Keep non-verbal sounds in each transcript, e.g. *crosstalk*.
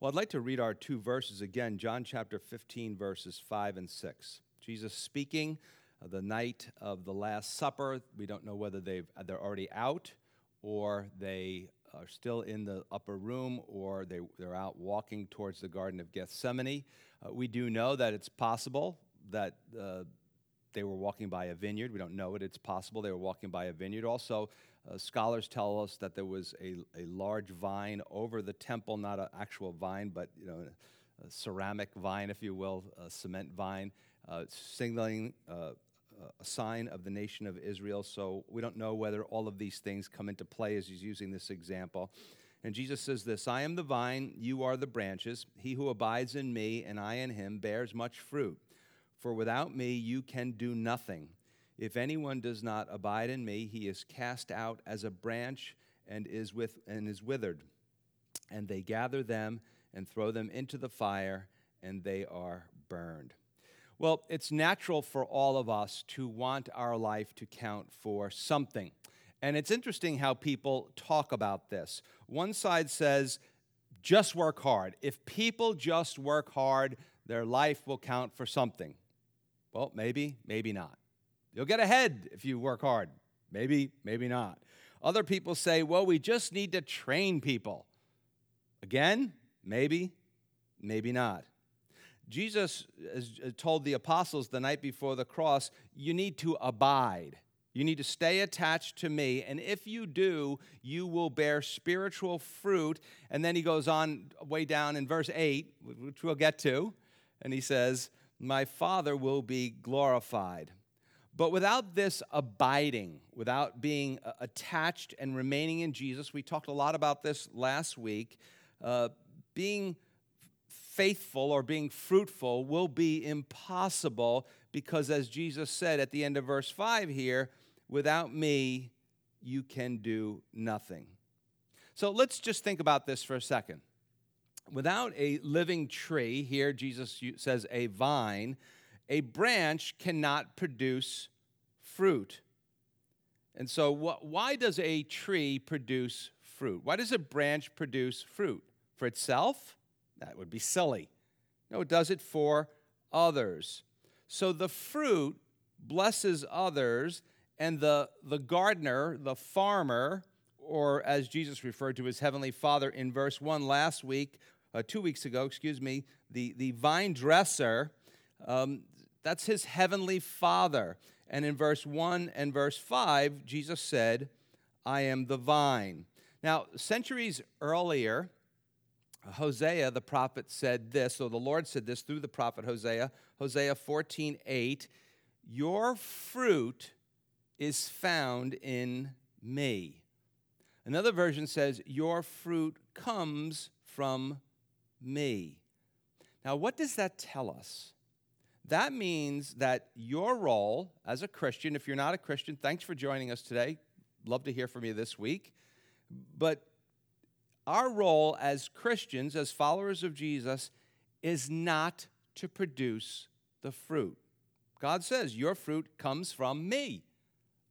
Well, I'd like to read our two verses again John chapter 15, verses 5 and 6. Jesus speaking the night of the Last Supper. We don't know whether they've, they're already out or they are still in the upper room or they, they're out walking towards the Garden of Gethsemane. Uh, we do know that it's possible that uh, they were walking by a vineyard. We don't know it. It's possible they were walking by a vineyard. Also, uh, scholars tell us that there was a, a large vine over the temple, not an actual vine, but you know, a ceramic vine, if you will, a cement vine, uh, signaling uh, a sign of the nation of Israel. So we don't know whether all of these things come into play as he's using this example. And Jesus says this I am the vine, you are the branches. He who abides in me and I in him bears much fruit. For without me you can do nothing. If anyone does not abide in me, he is cast out as a branch and is with and is withered. And they gather them and throw them into the fire, and they are burned. Well, it's natural for all of us to want our life to count for something. And it's interesting how people talk about this. One side says, just work hard. If people just work hard, their life will count for something. Well, maybe, maybe not. You'll get ahead if you work hard. Maybe, maybe not. Other people say, well, we just need to train people. Again, maybe, maybe not. Jesus uh, told the apostles the night before the cross, you need to abide. You need to stay attached to me. And if you do, you will bear spiritual fruit. And then he goes on way down in verse 8, which we'll get to. And he says, My Father will be glorified. But without this abiding, without being uh, attached and remaining in Jesus, we talked a lot about this last week, uh, being faithful or being fruitful will be impossible because, as Jesus said at the end of verse 5 here, without me, you can do nothing. So let's just think about this for a second. Without a living tree, here Jesus says a vine, a branch cannot produce fruit. And so, why does a tree produce fruit? Why does a branch produce fruit? For itself? That would be silly. No, it does it for others. So the fruit blesses others, and the, the gardener, the farmer, or as Jesus referred to his heavenly father in verse 1 last week, uh, two weeks ago, excuse me, the, the vine dresser, um, that's his heavenly father. And in verse 1 and verse 5, Jesus said, I am the vine. Now, centuries earlier, Hosea, the prophet, said this, or the Lord said this through the prophet Hosea, Hosea 14, 8, Your fruit is found in me. Another version says, Your fruit comes from me. Now, what does that tell us? That means that your role as a Christian, if you're not a Christian, thanks for joining us today. Love to hear from you this week. But our role as Christians, as followers of Jesus, is not to produce the fruit. God says, Your fruit comes from me.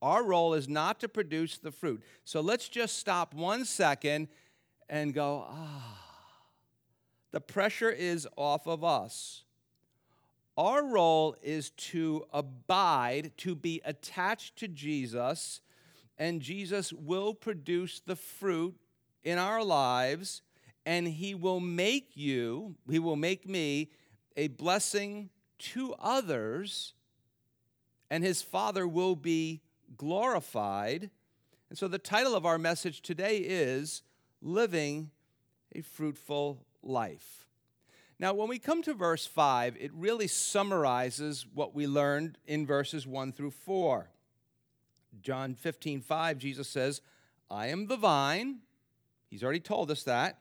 Our role is not to produce the fruit. So let's just stop one second and go, ah, the pressure is off of us. Our role is to abide, to be attached to Jesus, and Jesus will produce the fruit in our lives, and He will make you, He will make me a blessing to others, and His Father will be glorified. And so the title of our message today is Living a Fruitful Life. Now, when we come to verse 5, it really summarizes what we learned in verses 1 through 4. John 15, 5, Jesus says, I am the vine, He's already told us that.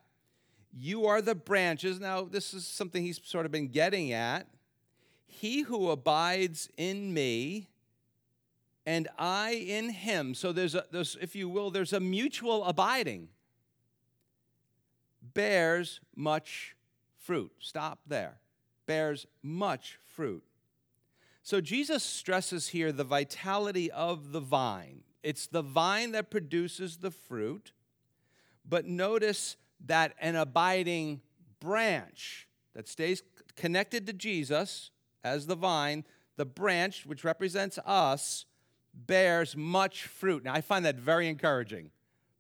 You are the branches. Now, this is something he's sort of been getting at. He who abides in me and I in him. So there's a there's, if you will, there's a mutual abiding. Bears much fruit. Stop there. Bears much fruit. So Jesus stresses here the vitality of the vine. It's the vine that produces the fruit. But notice that an abiding branch that stays connected to Jesus as the vine, the branch, which represents us, bears much fruit. Now, I find that very encouraging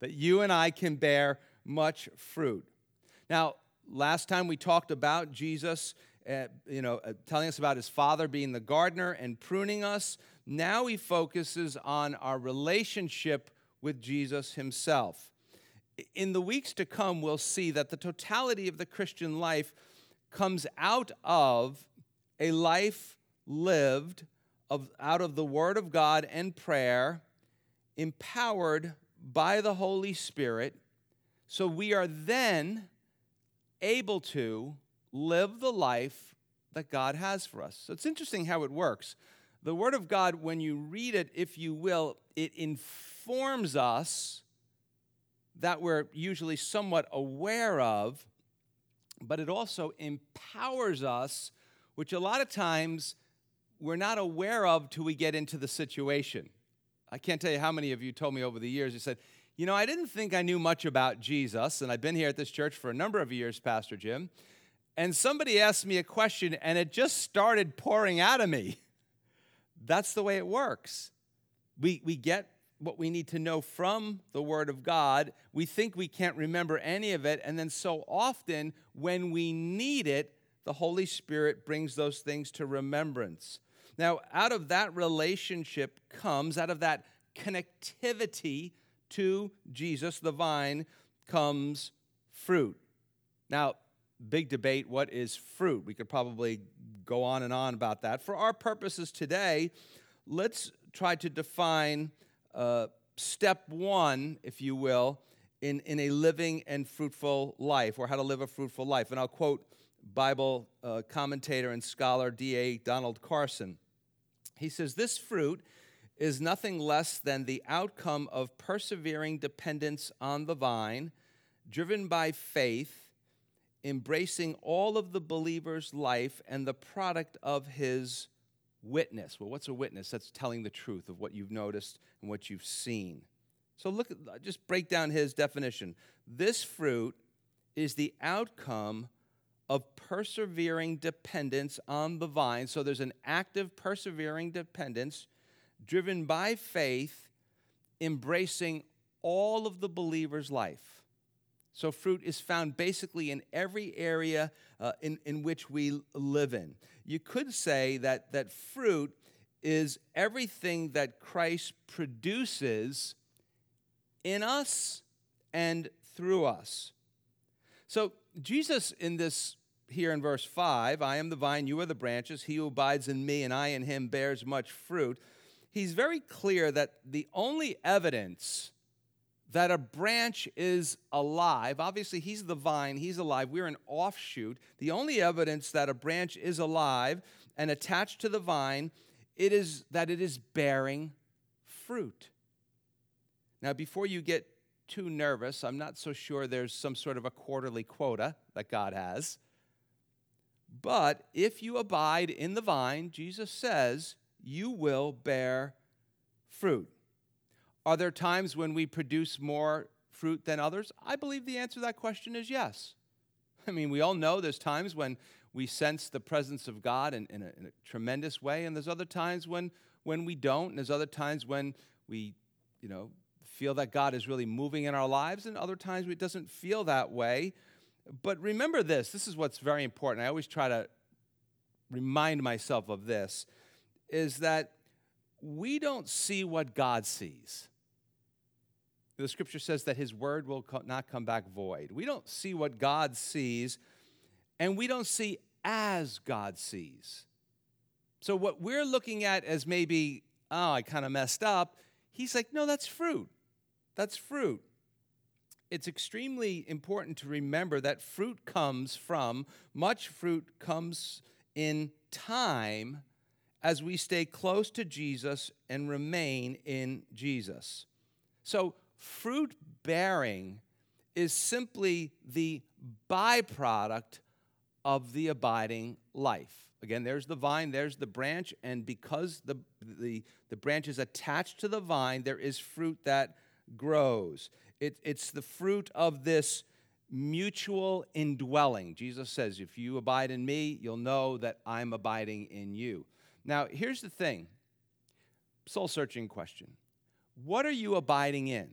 that you and I can bear much fruit. Now, last time we talked about Jesus, uh, you know, uh, telling us about his father being the gardener and pruning us. Now he focuses on our relationship with Jesus himself. In the weeks to come, we'll see that the totality of the Christian life comes out of a life lived of, out of the Word of God and prayer, empowered by the Holy Spirit. So we are then able to live the life that God has for us. So it's interesting how it works. The Word of God, when you read it, if you will, it informs us that we're usually somewhat aware of, but it also empowers us, which a lot of times we're not aware of till we get into the situation. I can't tell you how many of you told me over the years, you said, you know, I didn't think I knew much about Jesus, and I've been here at this church for a number of years, Pastor Jim. And somebody asked me a question, and it just started pouring out of me. That's the way it works. We, we get what we need to know from the Word of God. We think we can't remember any of it, and then so often, when we need it, the Holy Spirit brings those things to remembrance. Now, out of that relationship comes, out of that connectivity to Jesus, the vine, comes fruit. Now, big debate what is fruit? We could probably go on and on about that. For our purposes today, let's try to define uh, step one, if you will, in, in a living and fruitful life, or how to live a fruitful life. And I'll quote Bible uh, commentator and scholar D.A. Donald Carson. He says, This fruit is nothing less than the outcome of persevering dependence on the vine, driven by faith, embracing all of the believer's life and the product of his witness. Well, what's a witness? That's telling the truth of what you've noticed and what you've seen. So look at just break down his definition. This fruit is the outcome of persevering dependence on the vine. So there's an active persevering dependence driven by faith, embracing all of the believer's life. So, fruit is found basically in every area uh, in, in which we live in. You could say that, that fruit is everything that Christ produces in us and through us. So, Jesus, in this here in verse 5, I am the vine, you are the branches. He who abides in me and I in him bears much fruit he's very clear that the only evidence that a branch is alive, obviously, he's the vine, he's alive, we're an offshoot. The only evidence that a branch is alive and attached to the vine, it is that it is bearing fruit. Now, before you get too nervous, I'm not so sure there's some sort of a quarterly quota that God has. But if you abide in the vine, Jesus says, you will bear fruit. Are there times when we produce more fruit than others? I believe the answer to that question is yes. I mean, we all know there's times when we sense the presence of God in, in, a, in, a, tremendous way, and there's other times when, when we don't, and there's other times when we, you know, feel that God is really moving in our lives, and other times it doesn't feel that way. But remember this this is what's very important. I always try to remind myself of this is that we don't see what God sees. The scripture says that his word will not come back void. We don't see what God sees, and we don't see as God sees. So, what we're looking at as maybe, oh, I kind of messed up, he's like, no, that's fruit. That's fruit. It's extremely important to remember that fruit comes from, much fruit comes in time as we stay close to Jesus and remain in Jesus. So, fruit bearing is simply the byproduct of the abiding life. Again, there's the vine, there's the branch, and because the, the, the branch is attached to the vine, there is fruit that grows. It, it's the fruit of this mutual indwelling. Jesus says, If you abide in me, you'll know that I'm abiding in you. Now, here's the thing soul searching question What are you abiding in?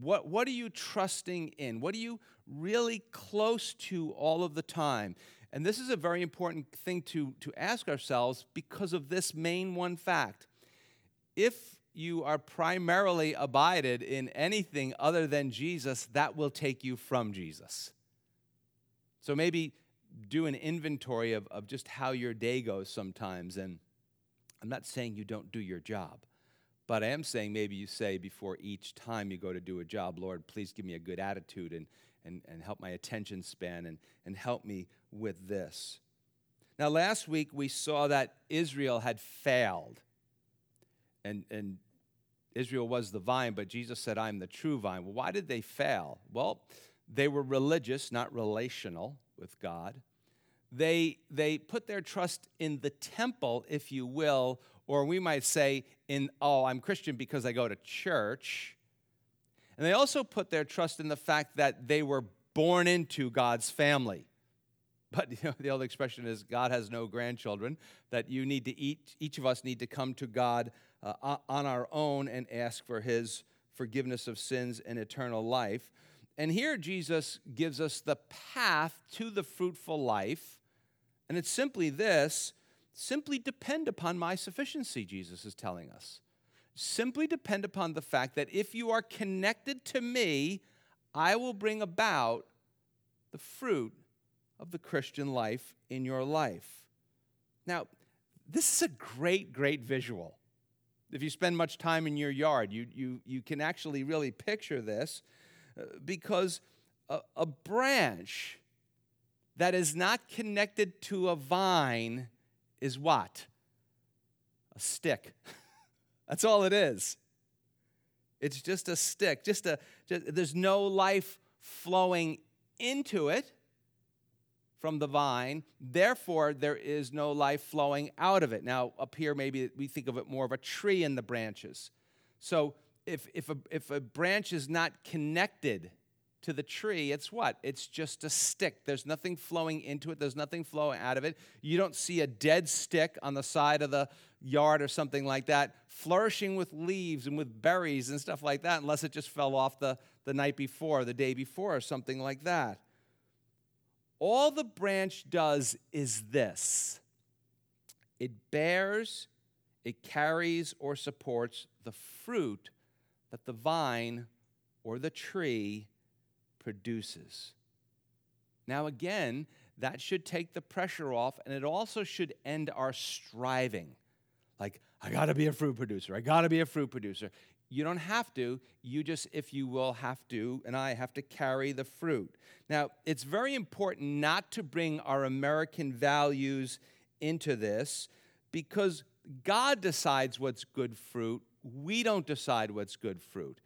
What, what are you trusting in? What are you really close to all of the time? And this is a very important thing to, to ask ourselves because of this main one fact. If you are primarily abided in anything other than Jesus, that will take you from Jesus. So maybe do an inventory of, of just how your day goes sometimes. And I'm not saying you don't do your job, but I am saying maybe you say before each time you go to do a job, Lord, please give me a good attitude and, and, and help my attention span and, and help me with this. Now, last week we saw that Israel had failed. And, and Israel was the vine, but Jesus said, I'm the true vine. Well, why did they fail? Well, they were religious, not relational with God. They, they put their trust in the temple, if you will, or we might say, in, oh, I'm Christian because I go to church. And they also put their trust in the fact that they were born into God's family. But you know, *laughs* the old expression is God has no grandchildren, that you need to eat, each of us need to come to God uh, on our own and ask for his forgiveness of sins and eternal life. And here Jesus gives us the path to the fruitful life. And it's simply this simply depend upon my sufficiency, Jesus is telling us. Simply depend upon the fact that if you are connected to me, I will bring about the fruit of the Christian life in your life. Now, this is a great, great visual. If you spend much time in your yard, you, you, you can actually really picture this because a, a branch that is not connected to a vine is what? A stick. *laughs* That's all it is. It's just a stick. Just a just, there's no life flowing into it from the vine. Therefore, there is no life flowing out of it. Now, up here, maybe we think of it more of a tree in the branches. So, if, if, a, if a branch is not connected to the tree, it's what? It's just a stick. There's nothing flowing into it, there's nothing flowing out of it. You don't see a dead stick on the side of the yard or something like that, flourishing with leaves and with berries and stuff like that, unless it just fell off the, the night before, the day before, or something like that. All the branch does is this it bears, it carries, or supports the fruit that the vine or the tree produces. Now, again, that should take the pressure off, and it also should end our striving. Like, I gotta be a fruit producer, I gotta be a fruit producer. You don't have to. You just, if you will, have to, and I have to carry the fruit. Now, it's very important not to bring our American values into this because God decides what's good fruit. We don't decide what's good fruit.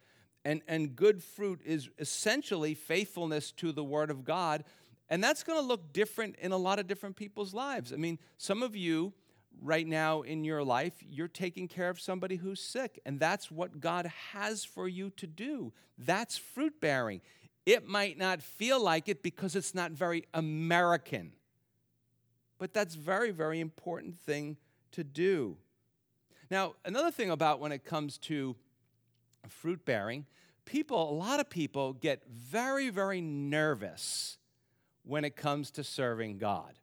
And, and good fruit is essentially faithfulness to the Word of God. And that's going to look different in a lot of different people's lives. I mean, some of you right now in your life, you're taking care of somebody who's sick, and that's what God has for you to do. That's fruit bearing. It might not feel like it because it's not very American, but that's very, very important thing to do. Now, another thing about when it comes to fruit bearing, people, a lot of people get very, very nervous when it comes to serving God.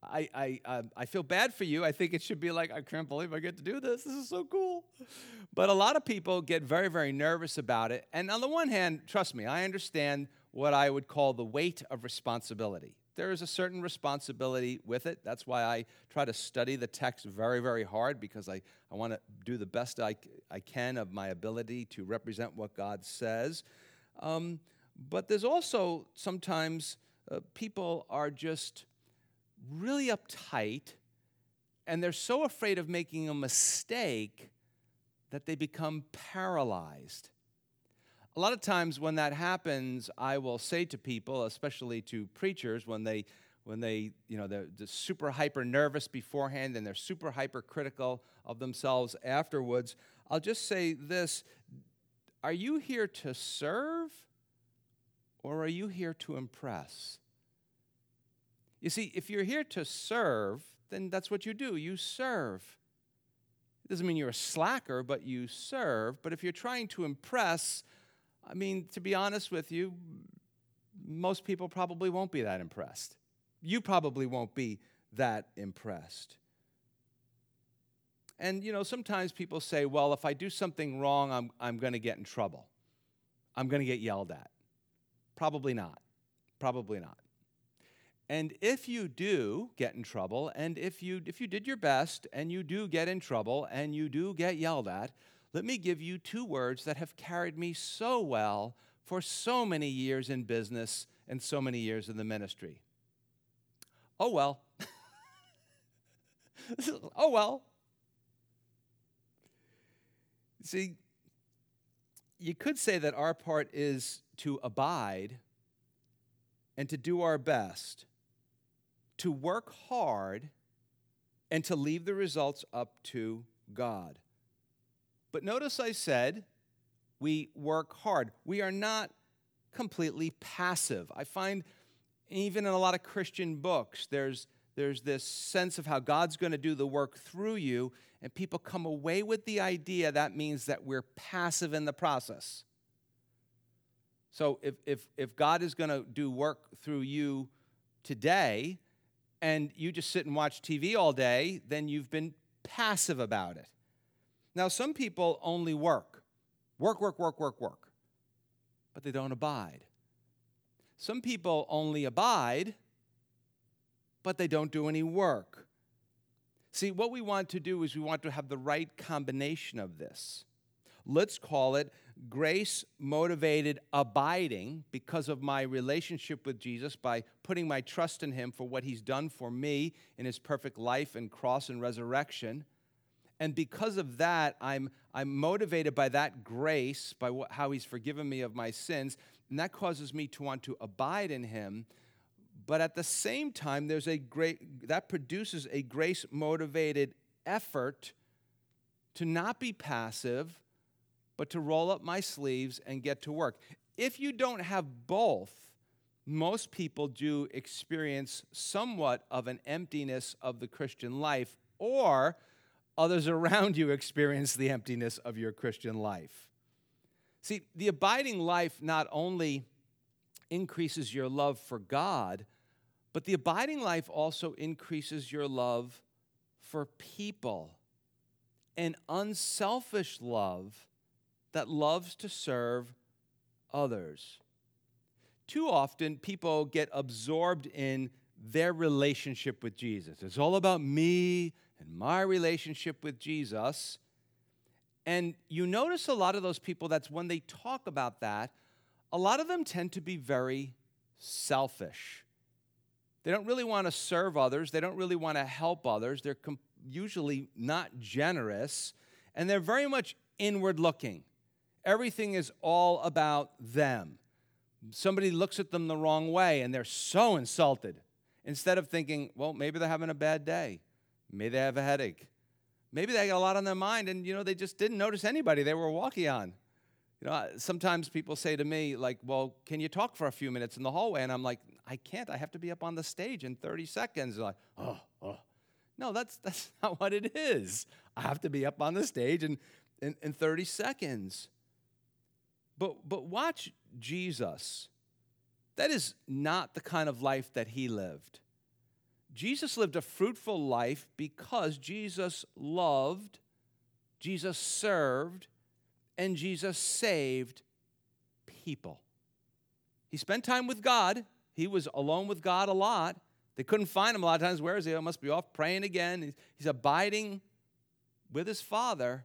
I, I, I feel bad for you. I think it should be like, I can't believe I get to do this. This is so cool. But a lot of people get very, very nervous about it. And on the one hand, trust me, I understand what I would call the weight of responsibility. There is a certain responsibility with it. That's why I try to study the text very, very hard because I, I want to do the best I, I can of my ability to represent what God says. Um, but there's also sometimes uh, people are just really uptight and they're so afraid of making a mistake that they become paralyzed. A lot of times when that happens, I will say to people, especially to preachers, when they when they, you know, they're, they're super hyper nervous beforehand and they're super hyper critical of themselves afterwards, I'll just say this Are you here to serve Or are you here to impress? You see, if you're here to serve, then that's what you do. You serve. It doesn't mean you're a slacker, but you serve. But if you're trying to impress, I mean, to be honest with you, most people probably won't be that impressed. You probably won't be that impressed. And, you know, sometimes people say, well, if I do something wrong, I'm, I'm going to get in trouble. I'm going to get yelled at. Probably not. Probably not. And if you do get in trouble, and if you, if you did your best and you do get in trouble and you do get yelled at, let me give you two words that have carried me so well for so many years in business and so many years in the ministry. Oh well. *laughs* oh well. See, you could say that our part is to abide and to do our best to work hard and to leave the results up to God. But notice I said we work hard. We are not completely passive. I find even in a lot of Christian books, there's, there's this sense of how God's going to do the work through you, and people come away with the idea that means that we're passive in the process. So if, if, if God is going to do work through you today, and you just sit and watch TV all day, then you've been passive about it. Now, some people only work work, work, work, work, work, but they don't abide. Some people only abide, but they don't do any work. See, what we want to do is we want to have the right combination of this. Let's call it grace motivated abiding because of my relationship with Jesus by putting my trust in Him for what He's done for me in His perfect life and cross and resurrection. And because of that, I'm, I'm motivated by that grace, by what, how He's forgiven me of my sins, and that causes me to want to abide in Him. But at the same time, there's a great, that produces a grace motivated effort to not be passive but to roll up my sleeves and get to work. If you don't have both, most people do experience somewhat of an emptiness of the Christian life, or others around you experience the emptiness of your Christian life. See, the abiding life not only increases your love for God, but the abiding life also increases your love for people. An unselfish love that loves to serve others. Too often, people get absorbed in their relationship with Jesus. It's all about me and my relationship with Jesus. And you notice a lot of those people, that's when they talk about that, a lot of them tend to be very selfish. They don't really want to serve others, they don't really want to help others, they're com- usually not generous, and they're very much inward looking. Everything is all about them. Somebody looks at them the wrong way and they're so insulted. Instead of thinking, well, maybe they're having a bad day. Maybe they have a headache. Maybe they got a lot on their mind and, you know, they just didn't notice anybody they were walking on. You know, sometimes people say to me, like, well, can you talk for a few minutes in the hallway? And I'm like, I can't. I have to be up on the stage in 30 seconds. They're like, oh, oh. No, that's, that's *laughs* not what it is. I have to be up on the stage in, in, in 30 seconds. But, but watch Jesus. That is not the kind of life that he lived. Jesus lived a fruitful life because Jesus loved, Jesus served, and Jesus saved people. He spent time with God. He was alone with God a lot. They couldn't find him a lot of times. Where is he? Must be off praying again. He's abiding with his Father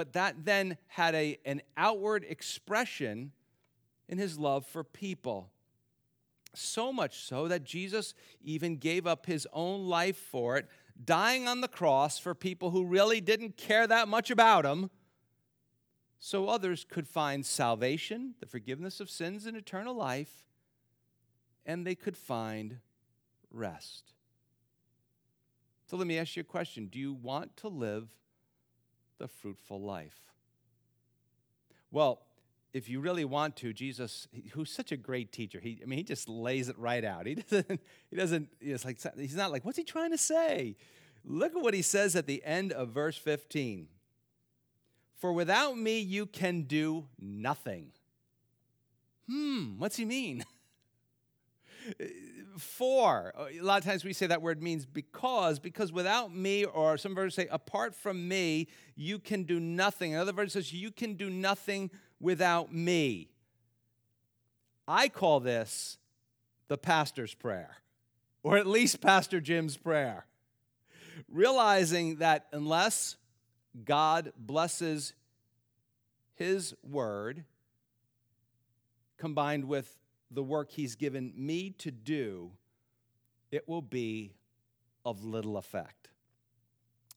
but that then had a, an outward expression in his love for people. So much so that Jesus even gave up his own life for it, dying on the cross for people who really didn't care that much about him, so others could find salvation, the forgiveness of sins, and eternal life, and they could find rest. So let me ask you a question Do you want to live the fruitful life? Well, if you really want to, Jesus, who's such a great teacher, he, I mean, he just lays it right out. He *laughs* doesn't, he doesn't, it's like, he's not like, what's he trying to say? Look at what he says at the end of verse 15. For without me, you can do nothing. Hmm, what's he mean? *laughs* For, a lot of times we say that word means because, because without me, or some versions say, apart from me, you can do nothing. Another verse says, you can do nothing without me. I call this the pastor's prayer, or at least Pastor Jim's prayer. Realizing that unless God blesses his word, combined with the work he's given me to do, it will be of little effect.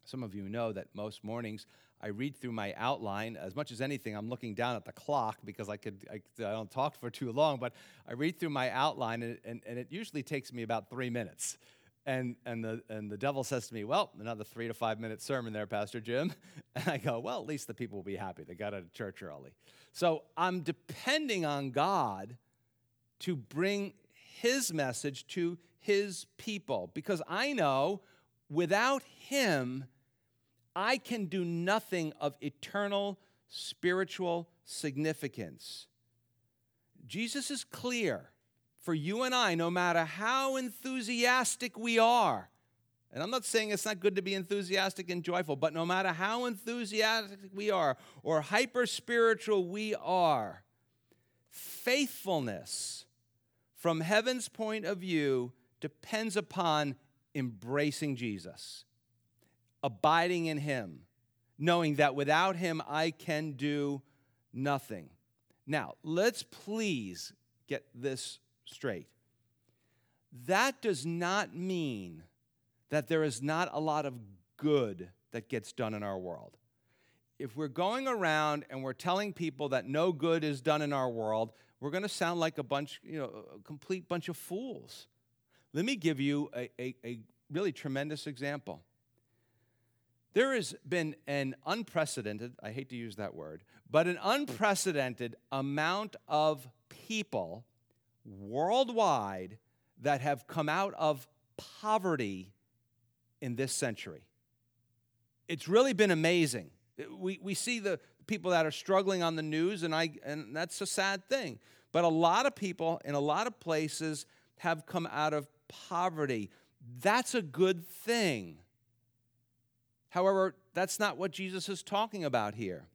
Some of you know that most mornings I read through my outline. As much as anything, I'm looking down at the clock because I could I, I don't talk for too long, but I read through my outline and, and, and it usually takes me about three minutes. And, and, the, and the devil says to me, Well, another three to five minute sermon there, Pastor Jim. *laughs* And I go, Well, at least the people will be happy. They got out of church early. So I'm depending on God to bring his message to his people because I know without him, I can do nothing of eternal spiritual significance. Jesus is clear for you and I, no matter how enthusiastic we are. And I'm not saying it's not good to be enthusiastic and joyful, but no matter how enthusiastic we are or hyper spiritual we are, faithfulness from heaven's point of view depends upon embracing Jesus abiding in Him, knowing that without Him I can do nothing. Now, let's please get this straight. That does not mean that there is not a lot of good that gets done in our world. If we're going around and we're telling people that no good is done in our world, we're going to sound like a bunch, you know, a complete bunch of fools. Let me give you a, a, a really tremendous example. There has been an unprecedented, I hate to use that word, but an unprecedented amount of people worldwide that have come out of poverty in this century. It's really been amazing. We, we see the people that are struggling on the news, and, I, and that's a sad thing. But a lot of people in a lot of places have come out of poverty. That's a good thing. However, that's not what Jesus is talking about here.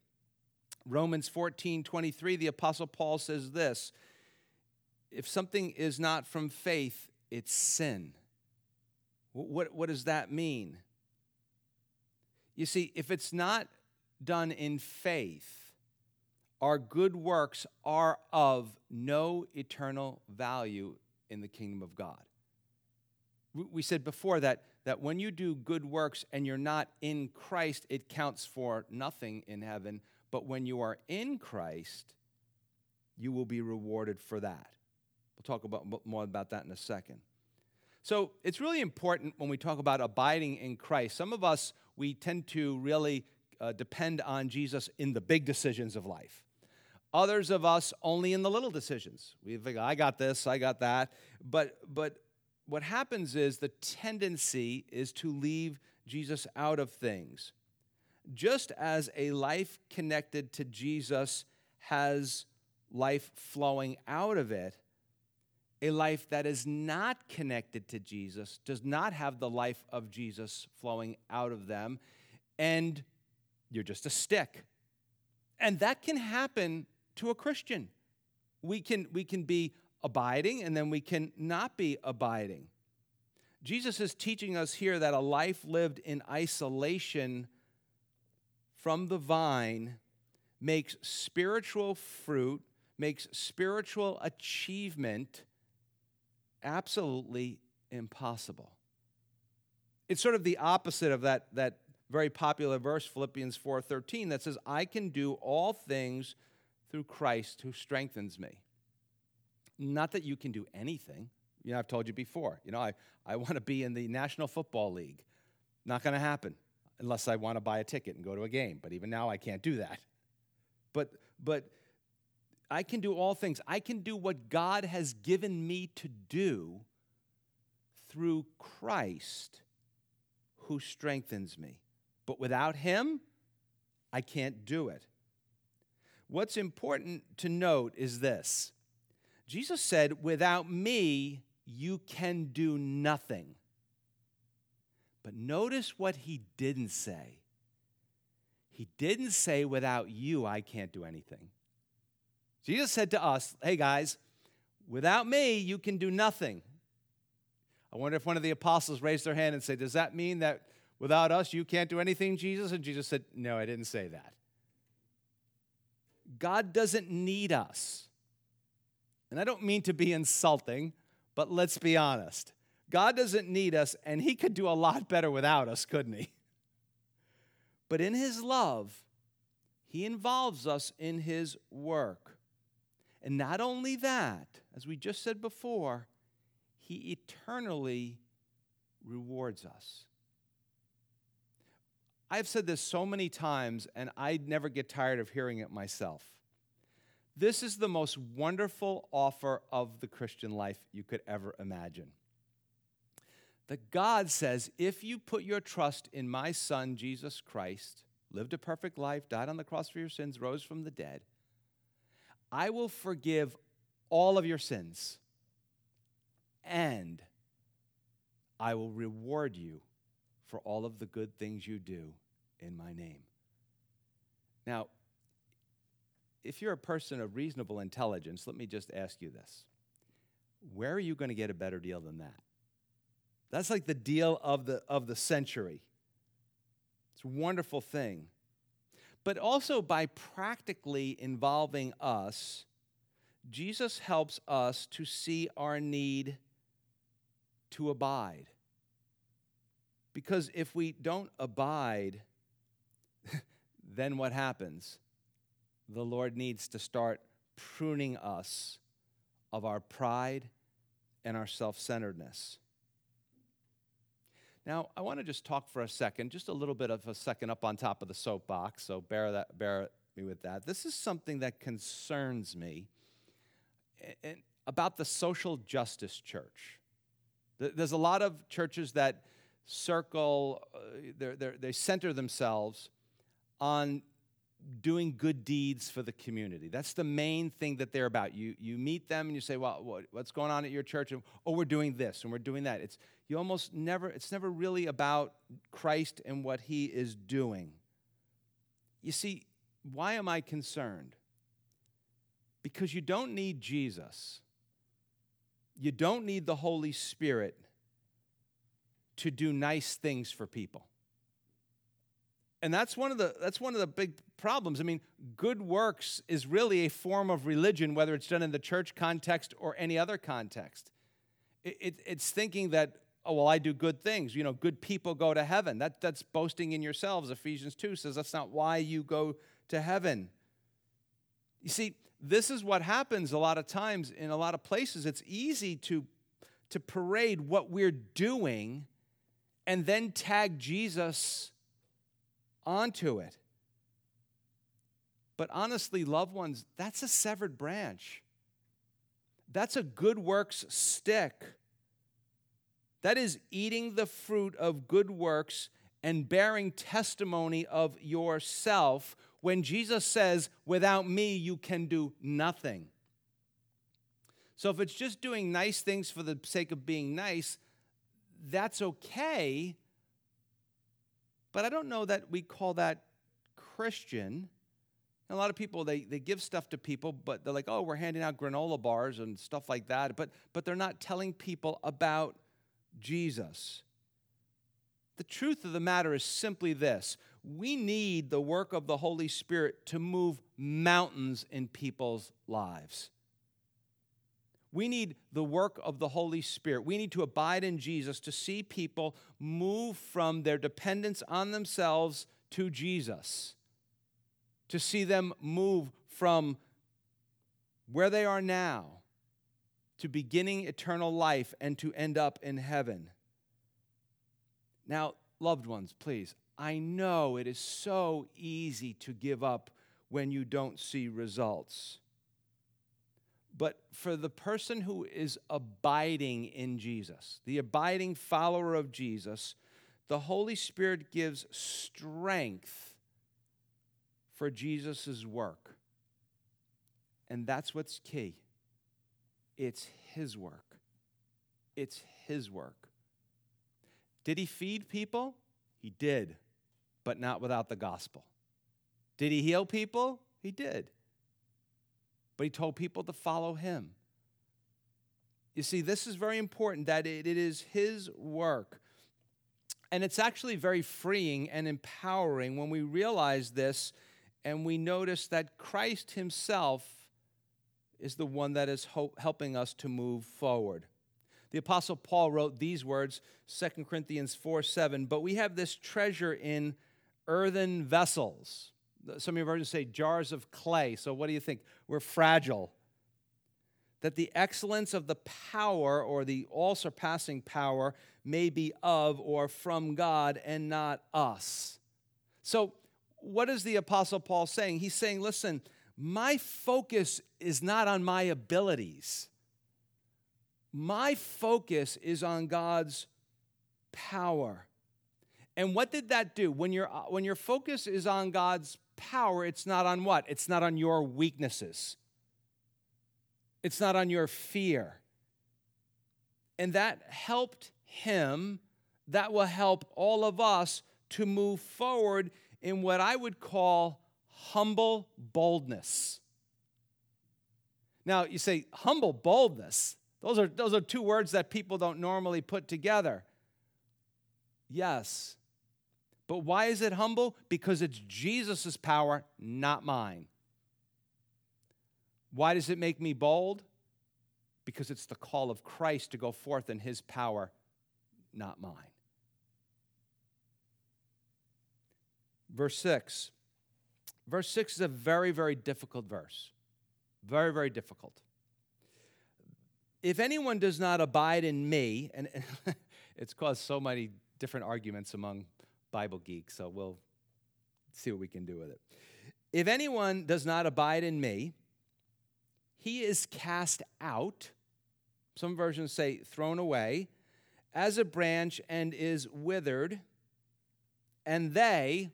Romans 14 23, the Apostle Paul says this If something is not from faith, it's sin. What, what does that mean? You see, if it's not done in faith, our good works are of no eternal value in the kingdom of God. We said before that that when you do good works and you're not in Christ, it counts for nothing in heaven. But when you are in Christ, you will be rewarded for that. We'll talk about more about that in a second. So it's really important when we talk about abiding in Christ. Some of us, we tend to really uh, depend on Jesus in the big decisions of life. Others of us only in the little decisions. We think, I got this, I got that. But, but what happens is the tendency is to leave Jesus out of things. Just as a life connected to Jesus has life flowing out of it, a life that is not connected to Jesus does not have the life of Jesus flowing out of them, and you're just a stick. And that can happen to a Christian. We can, we can be abiding and then we can not be abiding. Jesus is teaching us here that a life lived in isolation from the vine makes spiritual fruit, makes spiritual achievement absolutely impossible. It's sort of the opposite of that, that very popular verse, Philippians 4:13, that says, I can do all things through Christ who strengthens me. Not that you can do anything. You know, I've told you before, you know, I, I want to be in the National Football League. Not going to happen unless I want to buy a ticket and go to a game. But even now, I can't do that. But, but I can do all things. I can do what God has given me to do through Christ who strengthens me. But without Him, I can't do it. What's important to note is this Jesus said, Without me, you can do nothing. But notice what He didn't say. He didn't say, Without you, I can't do anything. Jesus said to us, Hey guys, without me, you can do nothing. I wonder if one of the apostles raised their hand and said, Does that mean that without us you can't do anything, Jesus? And Jesus said, No, I didn't say that. God doesn't need us. And I don't mean to be insulting, but let's be honest. God doesn't need us, and He could do a lot better without us, couldn't He? But in His love, He involves us in His work. And not only that, as we just said before, He eternally rewards us. I've said this so many times, and I never get tired of hearing it myself. This is the most wonderful offer of the Christian life you could ever imagine. That God says, if you put your trust in my Son, Jesus Christ, lived a perfect life, died on the cross for your sins, rose from the dead, I will forgive all of your sins and I will reward you for all of the good things you do in my name. Now, if you're a person of reasonable intelligence, let me just ask you this. Where are you going to get a better deal than that? That's like the deal of the, of the century. It's a wonderful thing but also by practically involving us, Jesus helps us to see our need to abide. Because if we don't abide, *laughs* then what happens? The Lord needs to start pruning us of our pride and our self centeredness. Now, I want to just talk for a second, just a little bit of a second up on top of the soapbox, so bear, that, bear me with that. This is something that concerns me about the social justice church. There's a lot of churches that circle, uh, they center themselves on doing good deeds for the community. That's the main thing that they're about. You, you meet them and you say, well, what, what's going on at your church? And, oh, we're doing this and we're doing that. It's, you almost never, it's never really about Christ and what he is doing. You see, why am I concerned? Because you don't need Jesus. You don't need the Holy Spirit to do nice things for people and that's one of the that's one of the big problems. I mean good works is really a form of religion whether it's done in the church context or any other context. It, it, it's thinking that oh well i do good things. You know good people go to heaven. That, that's boasting in yourselves. Ephesians 2 says that's not why you go to heaven. You see this is what happens a lot of times in a lot of places. It's easy to to parade what we're doing and then tag jesus onto it. But honestly, loved ones, that's a severed branch. That's a good works stick. That is eating the fruit of good works and bearing testimony of yourself when Jesus says, Without me, you can do nothing. So if it's just doing nice things for the sake of being nice, that's okay. But I don't know that we call that Christian. A lot of people they, they give stuff to people, but they're like, oh, we're handing out granola bars and stuff like that. But but they're not telling people about Jesus. The truth of the matter is simply this we need the work of the Holy Spirit to move mountains in people's lives. We need the work of the Holy Spirit. We need to abide in Jesus to see people move from their dependence on themselves to Jesus, to see them move from where they are now to beginning eternal life and to end up in heaven. Now, loved ones, please, I know it is so easy to give up when you don't see results. But for the person who is abiding in Jesus, the abiding follower of Jesus, the Holy Spirit gives strength for Jesus' work. And that's what's key. It's His work. It's His work. Did He feed people? He did, but not without the gospel. Did He heal people? He did but he told people to follow him. You see, this is very important that it, it is his work. And it's actually very freeing and empowering when we realize this and we notice that Christ himself is the one that is hope, helping us to move forward. The Apostle Paul wrote these words, 2 Corinthians 4 7, but we have this treasure in earthen vessels some of your versions say jars of clay. So what do you think? We're fragile. That the excellence of the power or the all surpassing power may be of or from God and not us. So, what is the Apostle Paul saying? He's saying, listen, my focus is not on my abilities, my focus is on God's power. And what did that do? When, your when your focus is on God's power, it's not on what? It's not on your weaknesses. It's not on your fear. And that helped him. That will help all of us to move forward in what I would call humble boldness. Now, you say humble boldness. Those are, those are two words that people don't normally put together. Yes, but why is it humble? Because it's Jesus' power, not mine. Why does it make me bold? Because it's the call of Christ to go forth in his power, not mine. Verse 6. Verse 6 is a very, very difficult verse. Very, very difficult. If anyone does not abide in me, and *laughs* it's caused so many different arguments among Bible geek, so we'll see what we can do with it. If anyone does not abide in me, he is cast out. Some versions say thrown away as a branch and is withered. And they,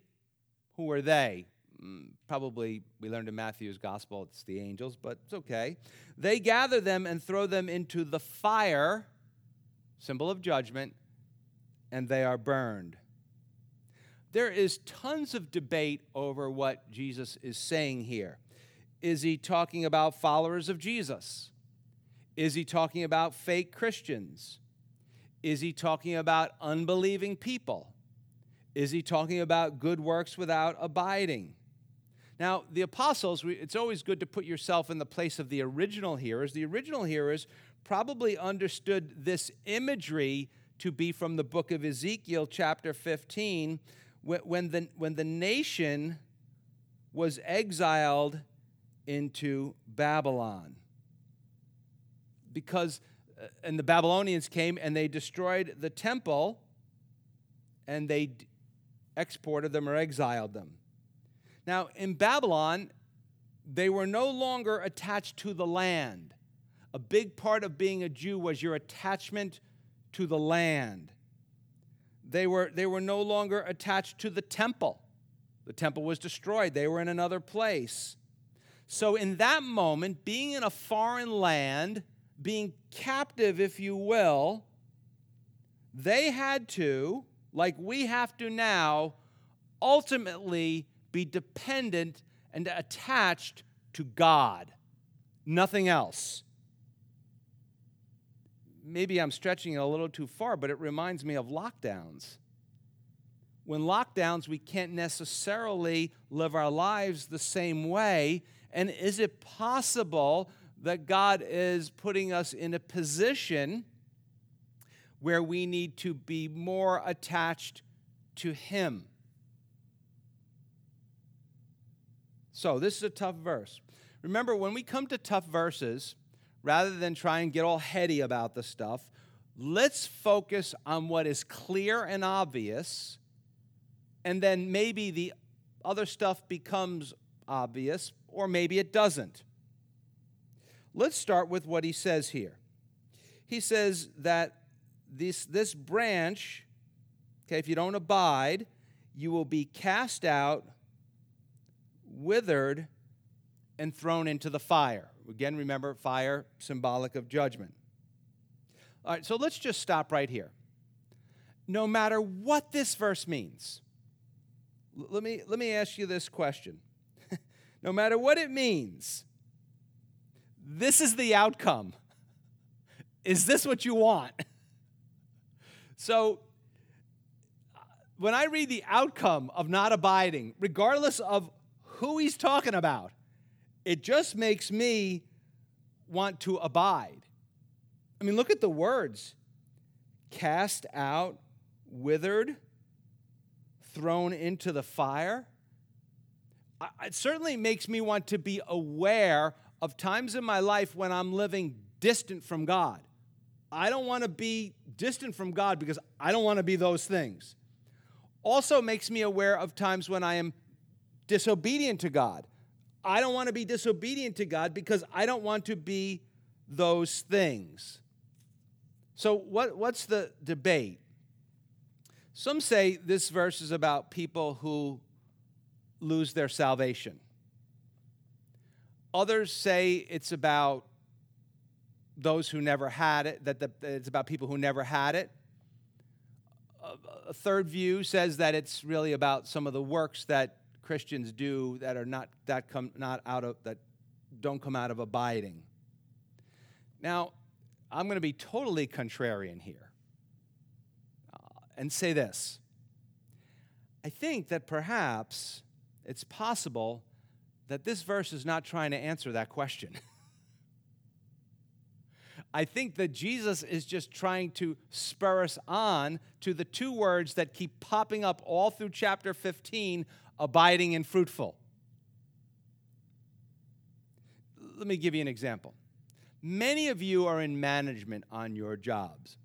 who are they? Mm, probably we learned in Matthew's gospel it's the angels, but it's okay. They gather them and throw them into the fire, symbol of judgment, and they are burned there is tons of debate over what Jesus is saying here. Is he talking about followers of Jesus? Is he talking about fake Christians? Is he talking about unbelieving people? Is he talking about good works without abiding? Now, the apostles, it's always good to put yourself in the place of the original hearers. The original hearers probably understood this imagery to be from the book of Ezekiel, chapter 15, when the, when the nation was exiled into Babylon. Because, uh, and the Babylonians came and they destroyed the temple and they exported them or exiled them. Now, in Babylon, they were no longer attached to the land. A big part of being a Jew was your attachment to the land. They were, they were no longer attached to the temple. The temple was destroyed, they were in another place. So, in that moment, being in a foreign land, being captive, if you will, they had to, like we have to now, ultimately be dependent and attached to God, nothing else maybe I'm stretching it a little too far, but it reminds me of lockdowns. When lockdowns, we can't necessarily live our lives the same way. And is it possible that God is putting us in a position where we need to be more attached to Him? So, this is a tough verse. Remember, when we come to tough verses, rather than try and get all heady about the stuff, let's focus on what is clear and obvious, and then maybe the other stuff becomes obvious, or maybe it doesn't. let's start with what he says here. He says that this, this branch, okay, if you don't abide, you will be cast out, withered, and thrown into the fire. Again, remember, fire symbolic of judgment. All right, so let's just stop right here. No matter what this verse means, let me, let me ask you this question. *laughs* no matter what it means, this is the outcome. *laughs* Is this what you want? *laughs* so, when I read the outcome of not abiding, regardless of who he's talking about, it just makes me want to abide. I mean, look at the words cast out, withered, thrown into the fire. It certainly makes me want to be aware of times in my life when I'm living distant from God. I don't want to be distant from God because I don't want to be those things. Also makes me aware of times when I am disobedient to God. I don't want to be disobedient to God because I don't want to be those things. So, what, what's the debate? Some say this verse is about people who lose their salvation. Others say it's about those who never had it, that, the, that it's about people who never had it. A, a third view says that it's really about some of the works that Christians do that are not that come not out of that don't come out of abiding. Now, I'm going to be totally contrarian here uh, and say this. I think that perhaps it's possible that this verse is not trying to answer that question. *laughs* I think that Jesus is just trying to spur us on to the two words that keep popping up all through chapter 15 abiding and fruitful. Let me give you an example. Many of you are in management on your jobs,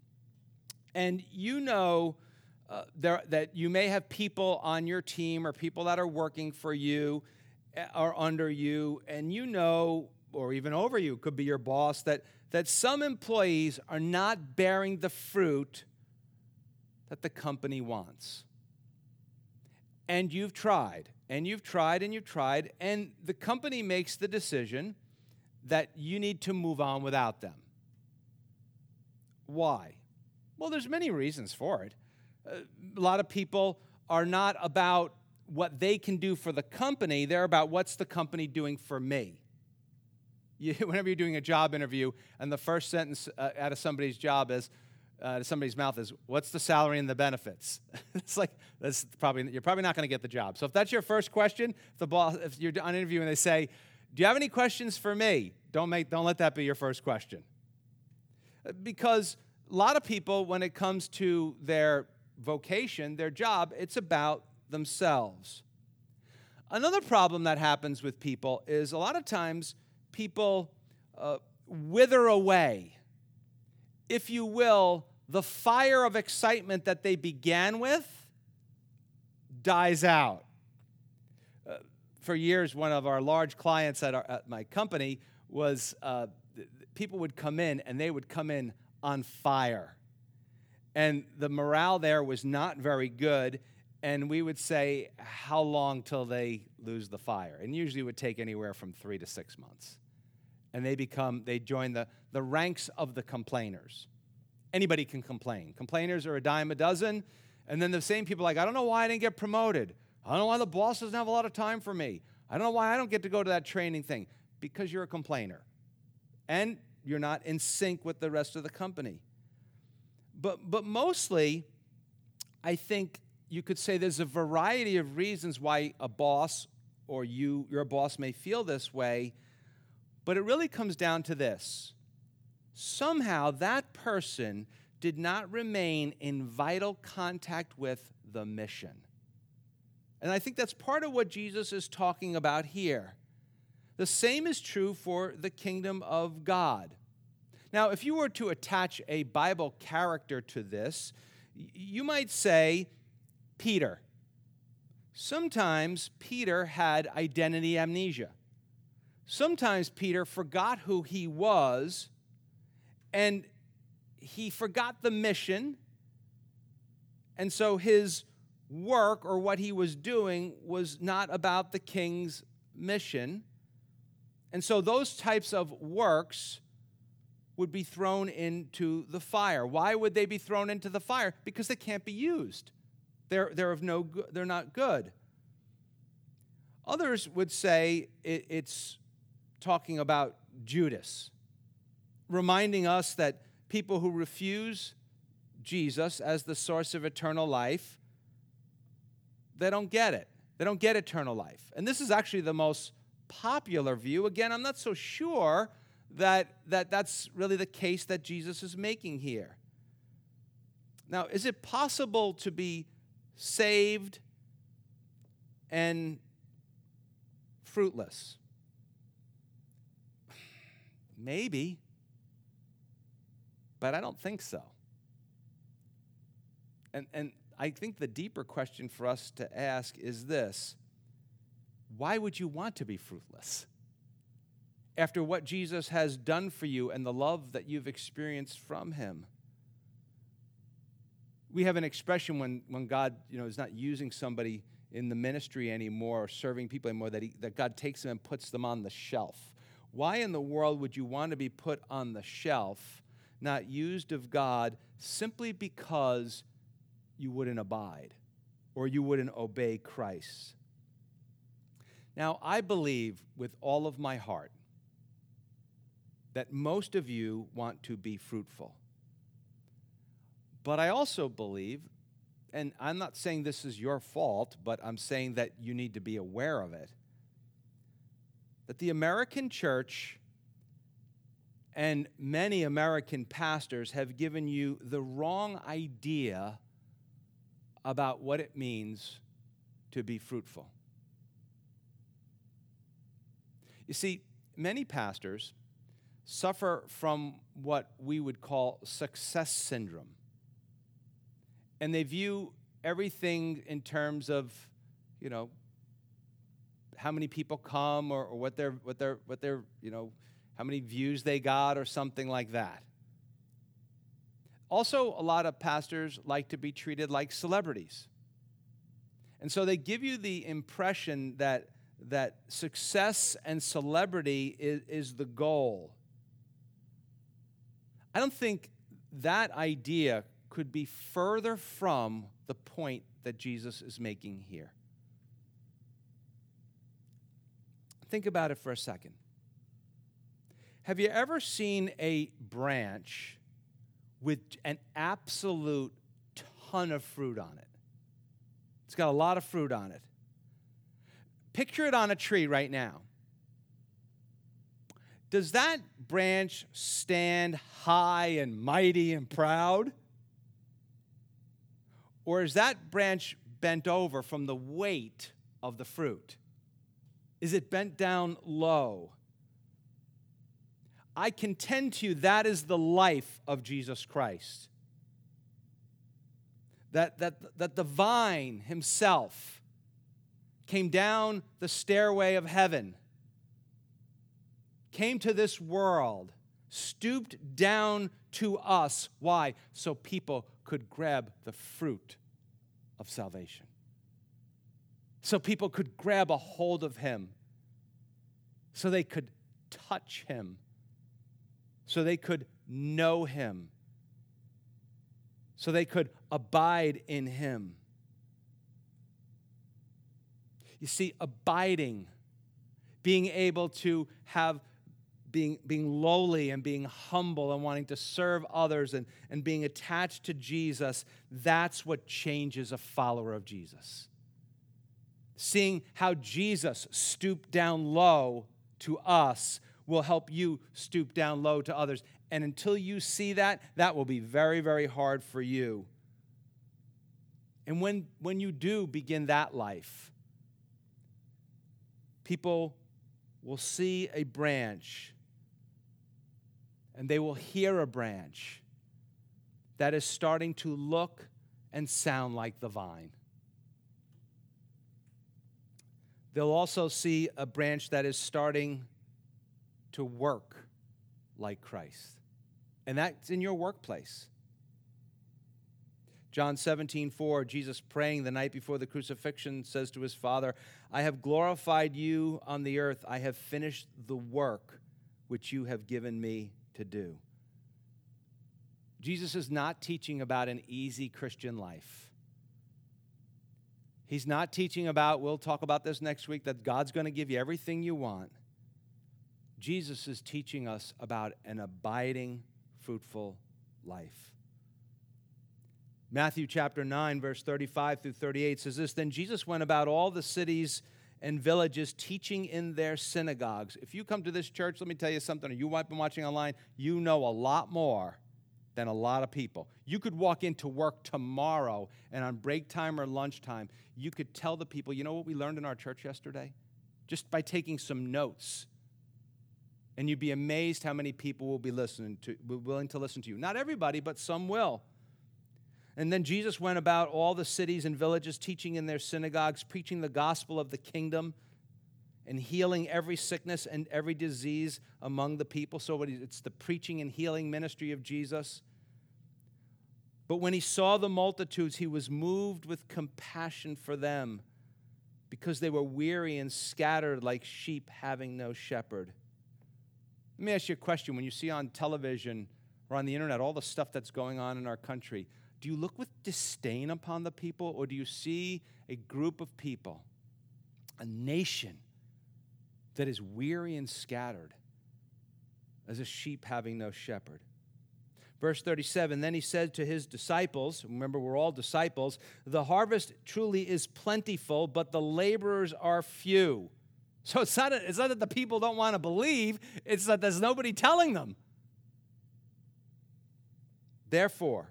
and you know uh, there, that you may have people on your team or people that are working for you eh, or under you, and you know, or even over you, could be your boss, that, that some employees are not bearing the fruit that the company wants and you've tried, and you've tried, and you've tried, and the company makes the decision that you need to move on without them. Why? Well, there's many reasons for it. Uh, a lot of people are not about what they can do for the company, they're about what's the company doing for me. You, *laughs* whenever you're doing a job interview, and the first sentence uh, out of somebody's job is, uh, to somebody's mouth is, "What's the salary and the benefits?" *laughs* it's like that's probably you're probably not going to get the job. So if that's your first question, if the boss, if you're on interview and they say, "Do you have any questions for me?" Don't make don't let that be your first question, because a lot of people, when it comes to their vocation, their job, it's about themselves. Another problem that happens with people is a lot of times people uh, wither away, if you will, the fire of excitement that they began with dies out. Uh, for years, one of our large clients at, our, at my company was uh, people would come in and they would come in on fire. And the morale there was not very good. And we would say, How long till they lose the fire? And usually it would take anywhere from three to six months. And they become, they join the, the ranks of the complainers anybody can complain. Complainers are a dime a dozen. And then the same people like, I don't know why I didn't get promoted. I don't know why the boss doesn't have a lot of time for me. I don't know why I don't get to go to that training thing. Because you're a complainer. And you're not in sync with the rest of the company. But, but mostly, I think you could say there's a variety of reasons why a boss or you, your boss may feel this way, but it really comes down to this somehow that person did not remain in vital contact with the mission. And I think that's part of what Jesus is talking about here. The same is true for the kingdom of God. Now, if you were to attach a Bible character to this, you might say Peter. Sometimes Peter had identity amnesia. sometimes Peter forgot who he was and he forgot the mission. And so his work or what he was doing was not about the king's mission. And so those types of works would be thrown into the fire. Why would they be thrown into the fire? Because they can't be used. They're, they're, of no, they're not good. Others would say it, it's talking about Judas, reminding us that people who refuse Jesus as the source of eternal life, they don't get it. They don't get eternal life. And this is actually the most popular view. Again, I'm not so sure that, that that's really the case that Jesus is making here. Now, is it possible to be saved and fruitless? *sighs* Maybe, but I don't think so. And, and I think the deeper question for us to ask is this why would you want to be fruitless? After what Jesus has done for you and the love that you've experienced from him. We have an expression when, when God you know, is not using somebody in the ministry anymore or serving people anymore that, he, that God takes them and puts them on the shelf. Why in the world would you want to be put on the shelf, not used of God, simply because you wouldn't abide or you wouldn't obey Christ? Now, I believe with all of my heart that most of you want to be fruitful. But I also believe, and I'm not saying this is your fault, but I'm saying that you need to be aware of it, that the American church and many American pastors have given you the wrong idea about what it means to be fruitful. You see, many pastors suffer from what we would call success syndrome. And they view everything in terms of, you know, how many people come or, or what their what their what their, you know, how many views they got or something like that. Also, a lot of pastors like to be treated like celebrities. And so they give you the impression that that success and celebrity is, is the goal. I don't think that idea could be further from the point that Jesus is making here. Think about it for a second. Have you ever seen a branch with an absolute ton of fruit on it? It's got a lot of fruit on it. Picture it on a tree right now. Does that branch stand high and mighty and proud? Or is that branch bent over from the weight of the fruit? Is it bent down low? I contend to you that is the life of Jesus Christ. That, that, that the vine himself came down the stairway of heaven, came to this world, stooped down to us. Why? So people could grab the fruit of salvation. So people could grab a hold of him. So they could touch him. So they could know him. So they could abide in him. You see, abiding, being able to have being, being lowly and being humble and wanting to serve others and, and being attached to Jesus, that's what changes a follower of Jesus. Seeing how Jesus stooped down low to us will help you stoop down low to others. And until you see that, that will be very, very hard for you. And when, when you do begin that life, people will see a branch and they will hear a branch that is starting to look and sound like the vine. They'll also see a branch that is starting to work like Christ. And that's in your workplace. John 17, 4, Jesus praying the night before the crucifixion says to his Father, I have glorified you on the earth. I have finished the work which you have given me to do. Jesus is not teaching about an easy Christian life. He's not teaching about, we'll talk about this next week, that God's going to give you everything you want. Jesus is teaching us about an abiding, fruitful life. Matthew chapter 9, verse 35 through 38 says this Then Jesus went about all the cities and villages teaching in their synagogues. If you come to this church, let me tell you something, or you might be watching online, you know a lot more than a lot of people. You could walk into work tomorrow and on break time or lunchtime, you could tell the people, you know what we learned in our church yesterday? Just by taking some notes. And you'd be amazed how many people will be listening to, willing to listen to you. Not everybody, but some will. And then Jesus went about all the cities and villages, teaching in their synagogues, preaching the gospel of the kingdom, and healing every sickness and every disease among the people. So it's the preaching and healing ministry of Jesus. But when he saw the multitudes, he was moved with compassion for them because they were weary and scattered like sheep having no shepherd. Let me ask you a question. When you see on television or on the internet all the stuff that's going on in our country, do you look with disdain upon the people, or do you see a group of people, a nation that is weary and scattered as a sheep having no shepherd? Verse 37 Then he said to his disciples, remember, we're all disciples, the harvest truly is plentiful, but the laborers are few. So it's not, it's not that the people don't want to believe, it's that there's nobody telling them. Therefore,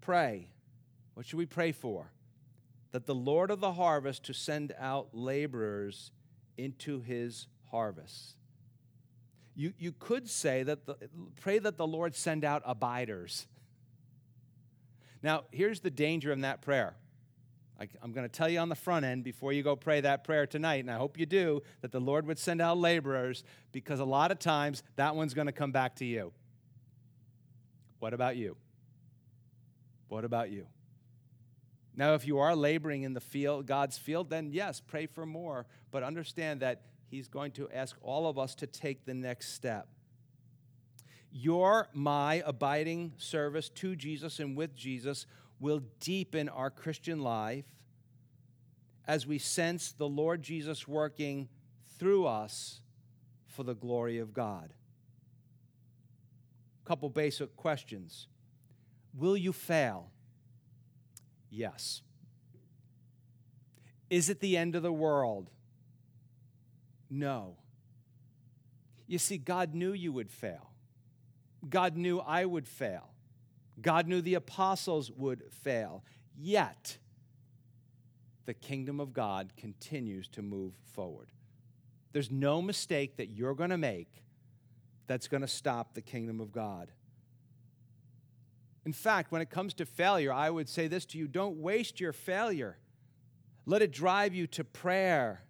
pray. What should we pray for? That the Lord of the harvest to send out laborers into his harvest. You, you could say that the, pray that the Lord send out abiders. Now, here's the danger in that prayer. I, I'm going to tell you on the front end before you go pray that prayer tonight, and I hope you do, that the Lord would send out laborers because a lot of times that one's going to come back to you. What about you? What about you? Now, if you are laboring in the field, God's field, then yes, pray for more. But understand that He's going to ask all of us to take the next step. Your, my abiding service to Jesus and with Jesus will deepen our Christian life as we sense the Lord Jesus working through us for the glory of God. Couple basic questions. Will you fail? Yes. Is it the end of the world? No. You see, God knew you would fail. God knew I would fail. God knew the apostles would fail. Yet, the kingdom of God continues to move forward. There's no mistake that you're going to make that's going to stop the kingdom of God. In fact, when it comes to failure, I would say this to you don't waste your failure. Let it drive you to prayer.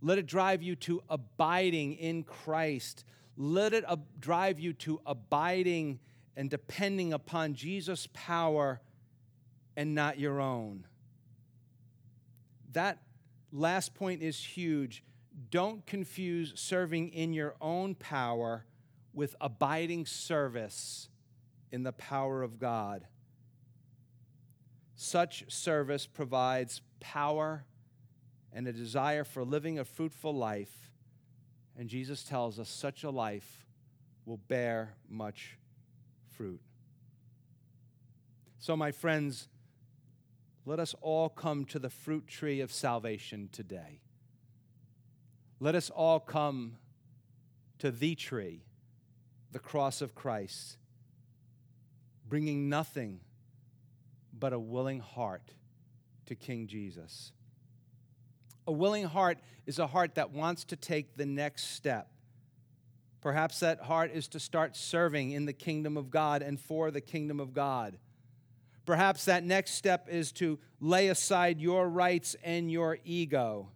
Let it drive you to abiding in Christ. Let it ab- drive you to abiding and depending upon Jesus' power and not your own. That last point is huge. Don't confuse serving in your own power with abiding service in the power of God. Such service provides power and a desire for living a fruitful life. And Jesus tells us such a life will bear much fruit. So, my friends, let us all come to the fruit tree of salvation today. Let us all come to the tree, the cross of Christ bringing nothing but a willing heart to King Jesus. A willing heart is a heart that wants to take the next step. Perhaps that heart is to start serving in the kingdom of God and for the kingdom of God. Perhaps that next step is to lay aside your rights and your ego,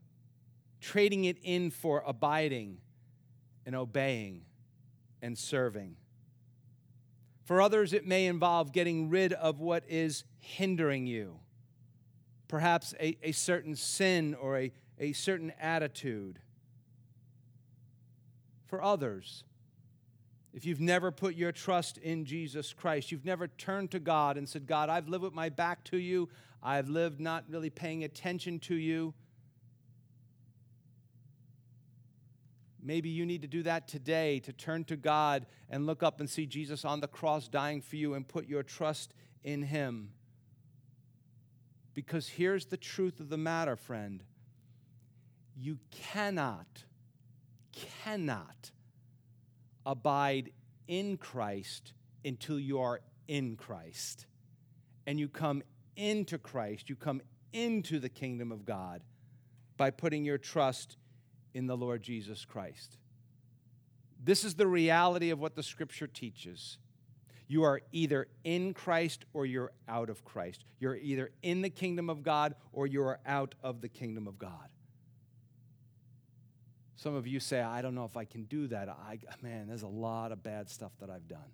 trading it in for abiding and obeying and serving. For others, it may involve getting rid of what is hindering you, perhaps a, a certain sin or a, a certain attitude. For others, if you've never put your trust in Jesus Christ, you've never turned to God and said, God, I've lived with my back to you, I've lived not really paying attention to you. Maybe you need to do that today to turn to God and look up and see Jesus on the cross dying for you and put your trust in Him. Because here's the truth of the matter, friend. You cannot, cannot abide in Christ until you are in Christ. And you come into Christ, you come into the kingdom of God by putting your trust in the Lord Jesus Christ. This is the reality of what the scripture teaches. You are either in Christ or you're out of Christ. You're either in the kingdom of God or you are out of the kingdom of God. Some of you say, I don't know if I can do that. I, man, there's a lot of bad stuff that I've done.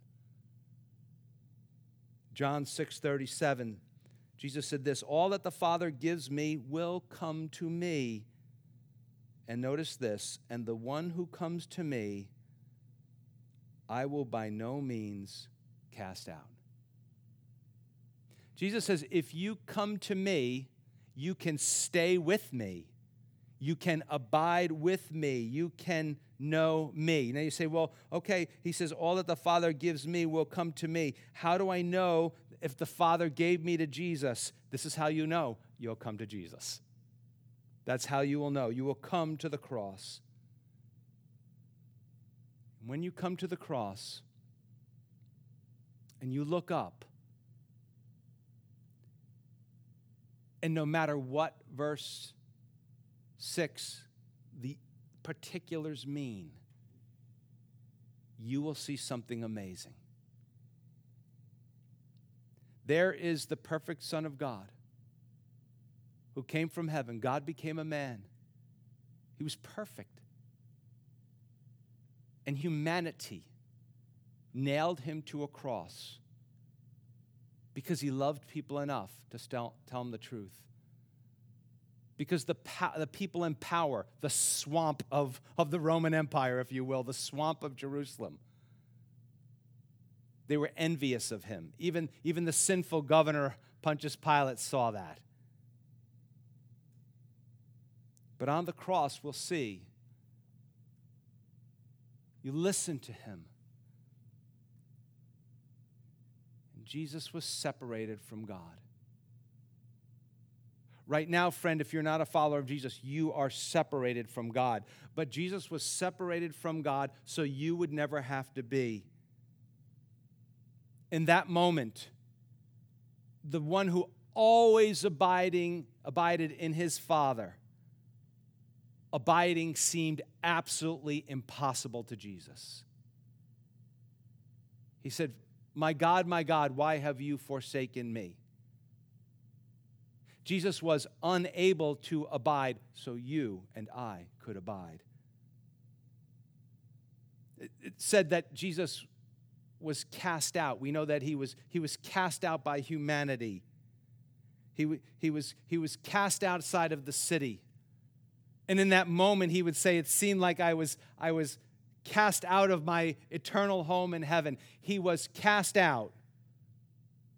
John 6 37, Jesus said this All that the Father gives me will come to me. And notice this, and the one who comes to me, I will by no means cast out. Jesus says, if you come to me, you can stay with me. You can abide with me. You can know me. Now you say, well, okay, he says, all that the Father gives me will come to me. How do I know if the Father gave me to Jesus? This is how you know you'll come to Jesus. That's how you will know. You will come to the cross. When you come to the cross and you look up, and no matter what verse 6 the particulars mean, you will see something amazing. There is the perfect Son of God who came from heaven. God became a man. He was perfect. And humanity nailed him to a cross because he loved people enough to tell them the truth. Because the, the people in power, the swamp of, of the Roman Empire, if you will, the swamp of Jerusalem, they were envious of him. Even, even the sinful governor, Pontius Pilate, saw that. But on the cross, we'll see. You listen to him. And Jesus was separated from God. Right now, friend, if you're not a follower of Jesus, you are separated from God. But Jesus was separated from God so you would never have to be. In that moment, the one who always abiding abided in his Father abiding seemed absolutely impossible to Jesus. He said, My God, my God, why have you forsaken me? Jesus was unable to abide, so you and I could abide. It said that Jesus was cast out. We know that he was, he was cast out by humanity. He, he, was, he was cast outside of the city. And in that moment, he would say, It seemed like I was, I was cast out of my eternal home in heaven. He was cast out.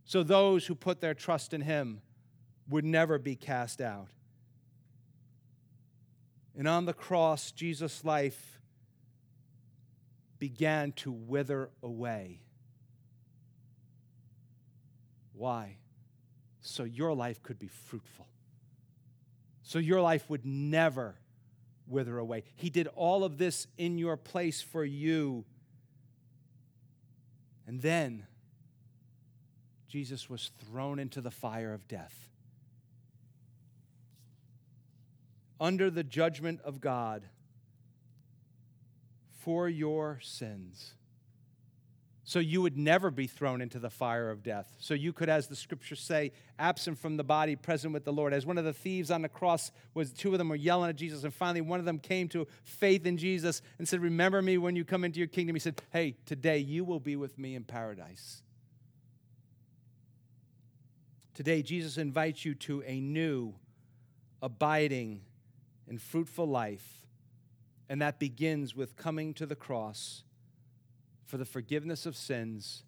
So those who put their trust in him would never be cast out. And on the cross, Jesus' life began to wither away. Why? So your life could be fruitful so your life would never wither away. He did all of this in your place for you. And then Jesus was thrown into the fire of death. Under the judgment of God for your sins. so you would never be thrown into the fire of death. So you could, as the scriptures say, absent from the body, present with the Lord. As one of the thieves on the cross was, two of them were yelling at Jesus, and finally one of them came to faith in Jesus and said, Remember me when you come into your kingdom. He said, Hey, today you will be with me in paradise. Today, Jesus invites you to a new, abiding, and fruitful life. And that begins with coming to the cross for the forgiveness of sins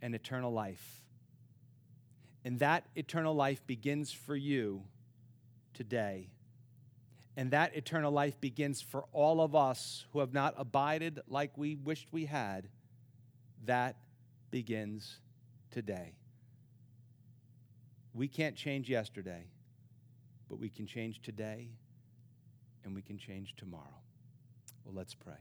and eternal life. And that eternal life begins for you today. And that eternal life begins for all of us who have not abided like we wished we had. That begins today. We can't change yesterday, but we can change today and we can change tomorrow. Well, let's pray.